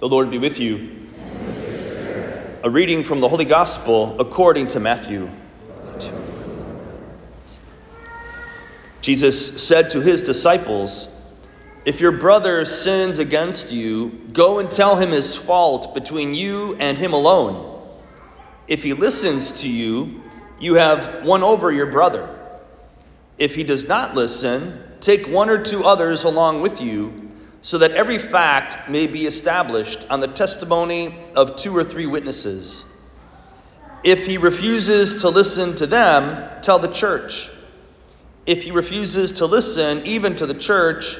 The Lord be with you. A reading from the Holy Gospel according to Matthew. Jesus said to his disciples, If your brother sins against you, go and tell him his fault between you and him alone. If he listens to you, you have won over your brother. If he does not listen, take one or two others along with you so that every fact may be established on the testimony of two or three witnesses. If he refuses to listen to them, tell the church. If he refuses to listen even to the church,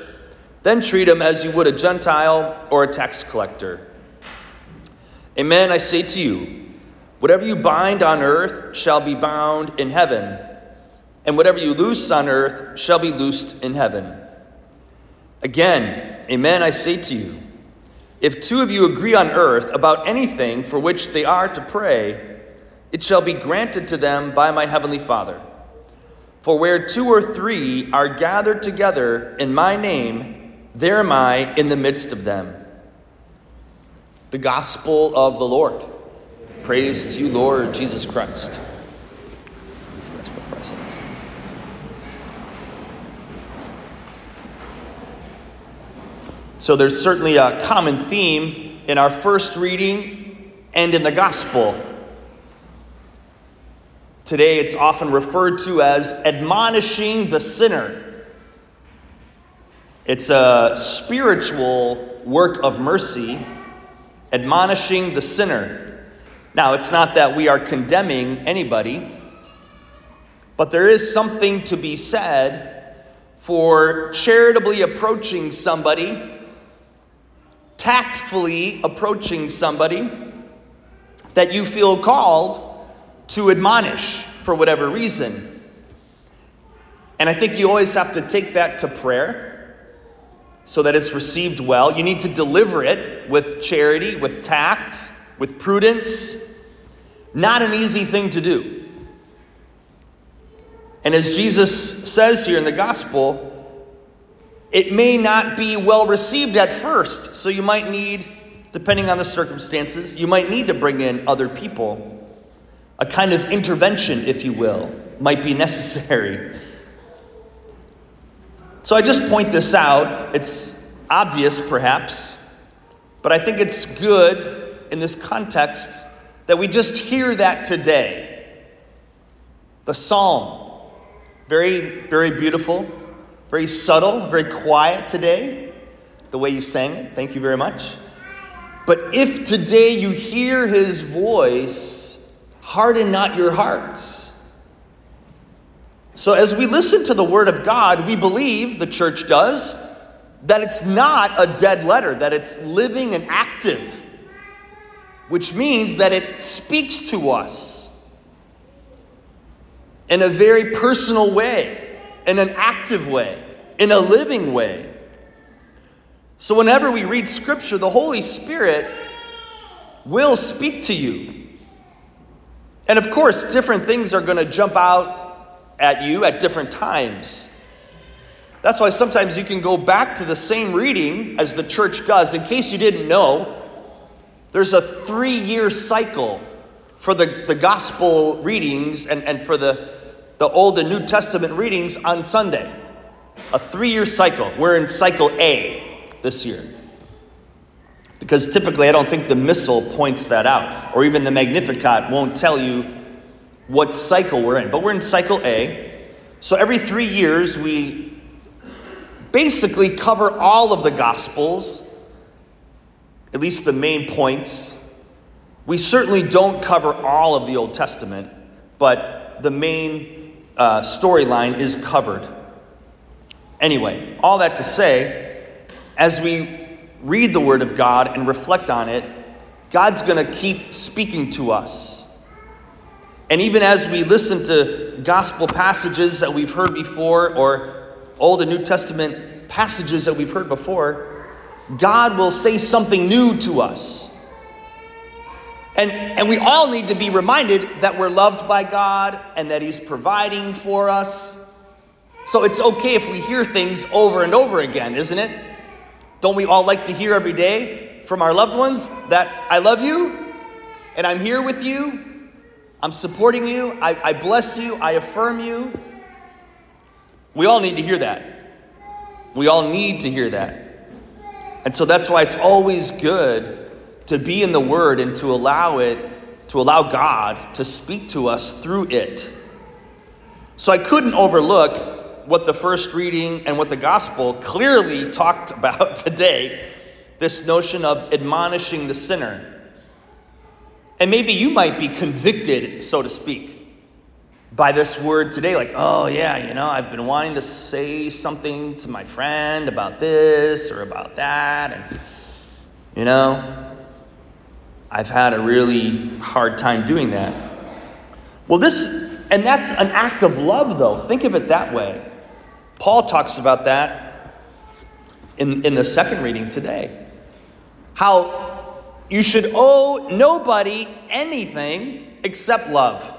then treat him as you would a Gentile or a tax collector. Amen, I say to you, whatever you bind on earth shall be bound in heaven, and whatever you loose on earth shall be loosed in heaven. Again, amen, I say to you, if two of you agree on earth about anything for which they are to pray, it shall be granted to them by my heavenly Father. For where two or three are gathered together in my name, there am I in the midst of them. The Gospel of the Lord. Praise to you, Lord Jesus Christ. So there's certainly a common theme in our first reading and in the gospel. Today it's often referred to as admonishing the sinner. It's a spiritual work of mercy, admonishing the sinner. Now, it's not that we are condemning anybody, but there is something to be said for charitably approaching somebody tactfully approaching somebody that you feel called to admonish for whatever reason. And I think you always have to take that to prayer so that it's received well. You need to deliver it with charity, with tact, with prudence. Not an easy thing to do. And as Jesus says here in the gospel, it may not be well received at first, so you might need, depending on the circumstances, you might need to bring in other people. A kind of intervention, if you will, might be necessary. So I just point this out. It's obvious, perhaps, but I think it's good in this context that we just hear that today. The psalm, very, very beautiful. Very subtle, very quiet today, the way you sang it. Thank you very much. But if today you hear his voice, harden not your hearts. So, as we listen to the word of God, we believe, the church does, that it's not a dead letter, that it's living and active, which means that it speaks to us in a very personal way in an active way, in a living way. So, whenever we read Scripture, the Holy Spirit will speak to you. And of course, different things are going to jump out at you at different times. That's why sometimes you can go back to the same reading as the church does. In case you didn't know, there's a three year cycle for the, the gospel readings and, and for the the Old and New Testament readings on Sunday. A three year cycle. We're in cycle A this year. Because typically, I don't think the Missal points that out, or even the Magnificat won't tell you what cycle we're in. But we're in cycle A. So every three years, we basically cover all of the Gospels, at least the main points. We certainly don't cover all of the Old Testament, but the main uh, storyline is covered. Anyway, all that to say, as we read the Word of God and reflect on it, God's going to keep speaking to us. And even as we listen to gospel passages that we've heard before, or Old and New Testament passages that we've heard before, God will say something new to us. And, and we all need to be reminded that we're loved by God and that He's providing for us. So it's okay if we hear things over and over again, isn't it? Don't we all like to hear every day? from our loved ones that I love you and I'm here with you, I'm supporting you, I, I bless you, I affirm you. We all need to hear that. We all need to hear that. And so that's why it's always good to be in the Word and to allow it, to allow God to speak to us through it. So I couldn't overlook what the first reading and what the gospel clearly talked about today this notion of admonishing the sinner. And maybe you might be convicted, so to speak, by this word today. Like, oh, yeah, you know, I've been wanting to say something to my friend about this or about that. And, you know, I've had a really hard time doing that. Well, this, and that's an act of love, though. Think of it that way. Paul talks about that in, in the second reading today how you should owe nobody anything except love.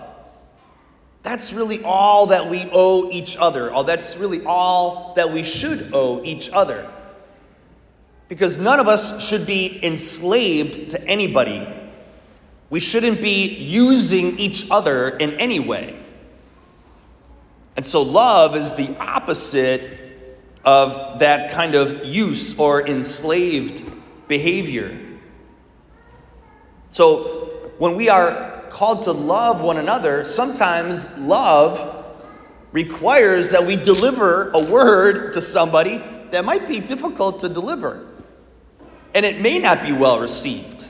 That's really all that we owe each other. Oh, that's really all that we should owe each other. Because none of us should be enslaved to anybody. We shouldn't be using each other in any way. And so, love is the opposite of that kind of use or enslaved behavior. So, when we are called to love one another, sometimes love requires that we deliver a word to somebody that might be difficult to deliver. And it may not be well received.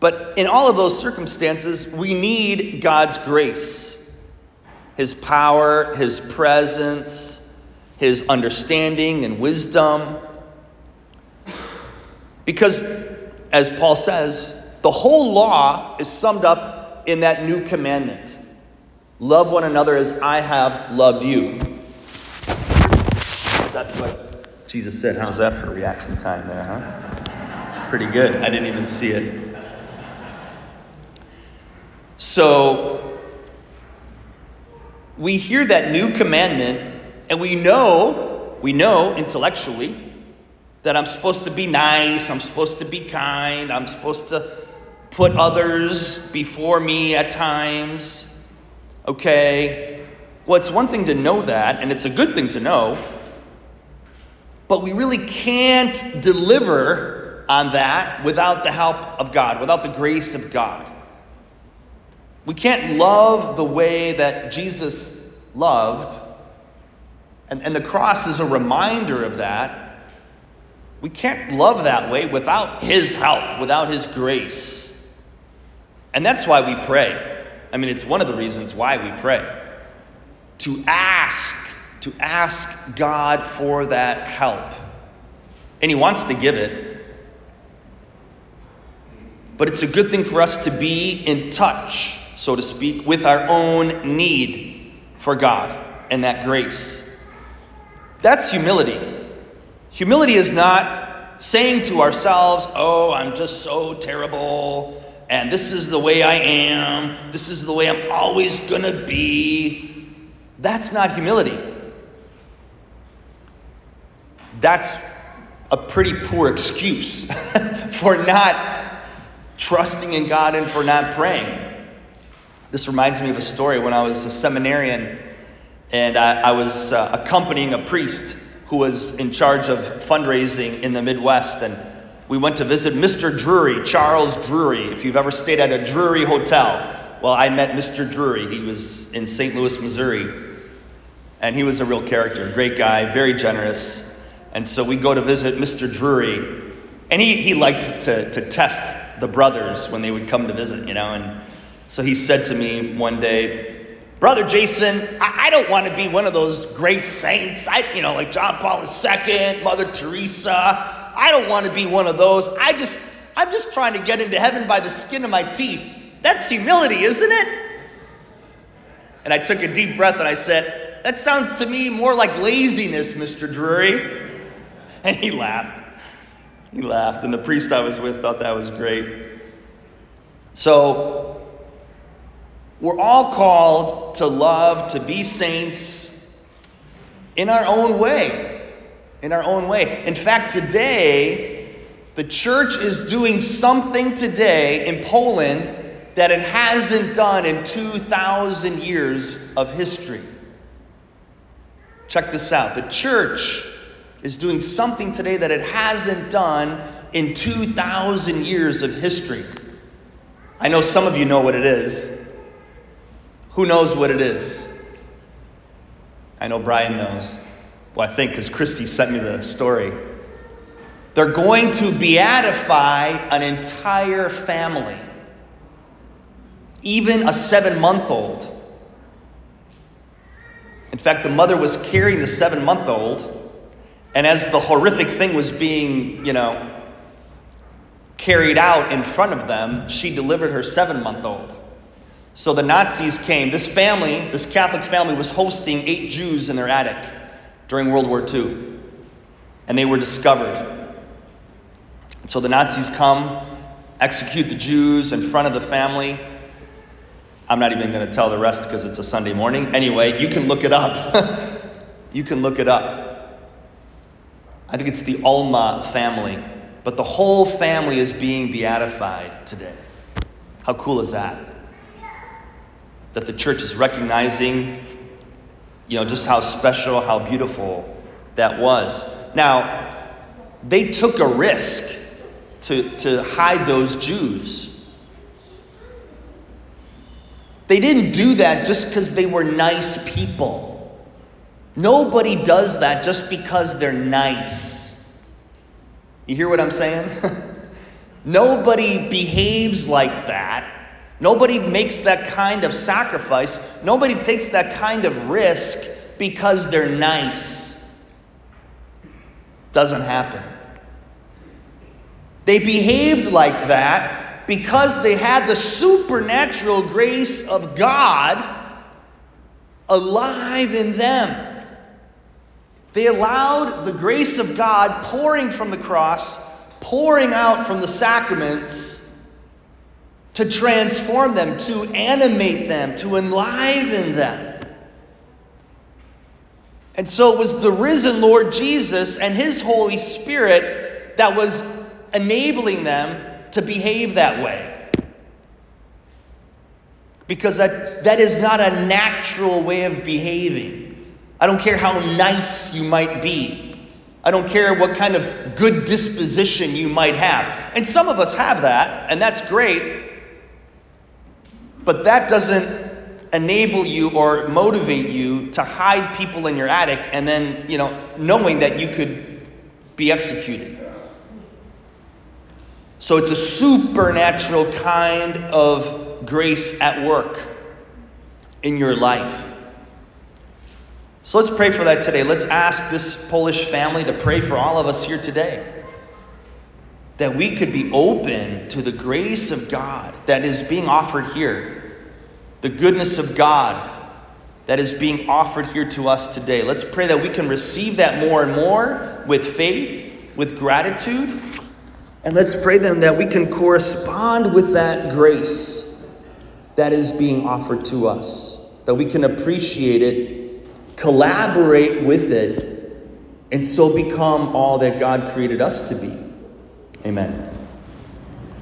But in all of those circumstances, we need God's grace, His power, His presence, His understanding and wisdom. Because, as Paul says, the whole law is summed up in that new commandment love one another as I have loved you. That's what Jesus said. How's that for reaction time there, huh? Pretty good. I didn't even see it. So, we hear that new commandment, and we know, we know intellectually that I'm supposed to be nice, I'm supposed to be kind, I'm supposed to put others before me at times. Okay? Well, it's one thing to know that, and it's a good thing to know, but we really can't deliver on that without the help of God, without the grace of God. We can't love the way that Jesus loved, and, and the cross is a reminder of that. We can't love that way without His help, without His grace. And that's why we pray. I mean, it's one of the reasons why we pray. To ask, to ask God for that help. And He wants to give it. But it's a good thing for us to be in touch, so to speak, with our own need for God and that grace. That's humility. Humility is not saying to ourselves, oh, I'm just so terrible, and this is the way I am, this is the way I'm always to be. That's not humility. That's a pretty poor excuse for not trusting in God and for not praying. This reminds me of a story when I was a seminarian and I, I was uh, accompanying a priest who was in charge of fundraising in the Midwest. And we went to visit Mr. Drury, Charles Drury. If you've ever stayed at a Drury hotel, well, I met Mr. Drury. He was in St. Louis, Missouri. And he was a real character, great guy, very generous. And so we go to visit Mr. Drury. And he, he liked to, to test the brothers when they would come to visit, you know. And so he said to me one day, Brother Jason, I, I don't want to be one of those great saints, I, you know, like John Paul II, Mother Teresa. I don't want to be one of those. I just, I'm just trying to get into heaven by the skin of my teeth. That's humility, isn't it? And I took a deep breath and I said, That sounds to me more like laziness, Mr. Drury. And he laughed. He laughed, and the priest I was with thought that was great. So, we're all called to love, to be saints in our own way. In our own way. In fact, today, The church is doing something today in Poland that it hasn't done in 2,000 years of history. Check this out. The church is doing something today that it hasn't done in 2,000 years of history. I know some of you know what it is. Who knows what it is? I know Brian knows. Well, I think because Christy sent me the story. They're going to beatify an entire family, even a seven month old. In fact, the mother was carrying the seven month old, and as the horrific thing was being, you know, carried out in front of them, she delivered her seven month old. So the Nazis came. This family, this Catholic family, was hosting eight Jews in their attic during World War II, and they were discovered. And so the Nazis come, execute the Jews in front of the family. I'm not even going to tell the rest because it's a Sunday morning. Anyway, you can look it up. you can look it up. I think it's the Ulma family. But the whole family is being beatified today. How cool is that? That the church is recognizing, you know, just how special, how beautiful that was. Now, they took a risk to, to hide those Jews. They didn't do that just because they were nice people. Nobody does that just because they're nice. You hear what I'm saying? Nobody behaves like that. Nobody makes that kind of sacrifice. Nobody takes that kind of risk because they're nice. Doesn't happen. They behaved like that because they had the supernatural grace of God alive in them. They allowed the grace of God pouring from the cross, pouring out from the sacraments to transform them, to animate them, to enliven them. And so it was the risen Lord Jesus and his Holy Spirit that was enabling them to behave that way. Because that, that is not a natural way of behaving. I don't care how nice you might be. I don't care what kind of good disposition you might have. And some of us have that, and that's great. But that doesn't enable you or motivate you to hide people in your attic and then, you know, knowing that you could be executed. So it's a supernatural kind of grace at work in your life. So let's pray for that today. Let's ask this Polish family to pray for all of us here today. That we could be open to the grace of God that is being offered here, the goodness of God that is being offered here to us today. Let's pray that we can receive that more and more with faith, with gratitude and let's pray then that we can correspond with that grace that is being offered to us, that we can appreciate it, collaborate with it, and so become all that God created us to be. Amen.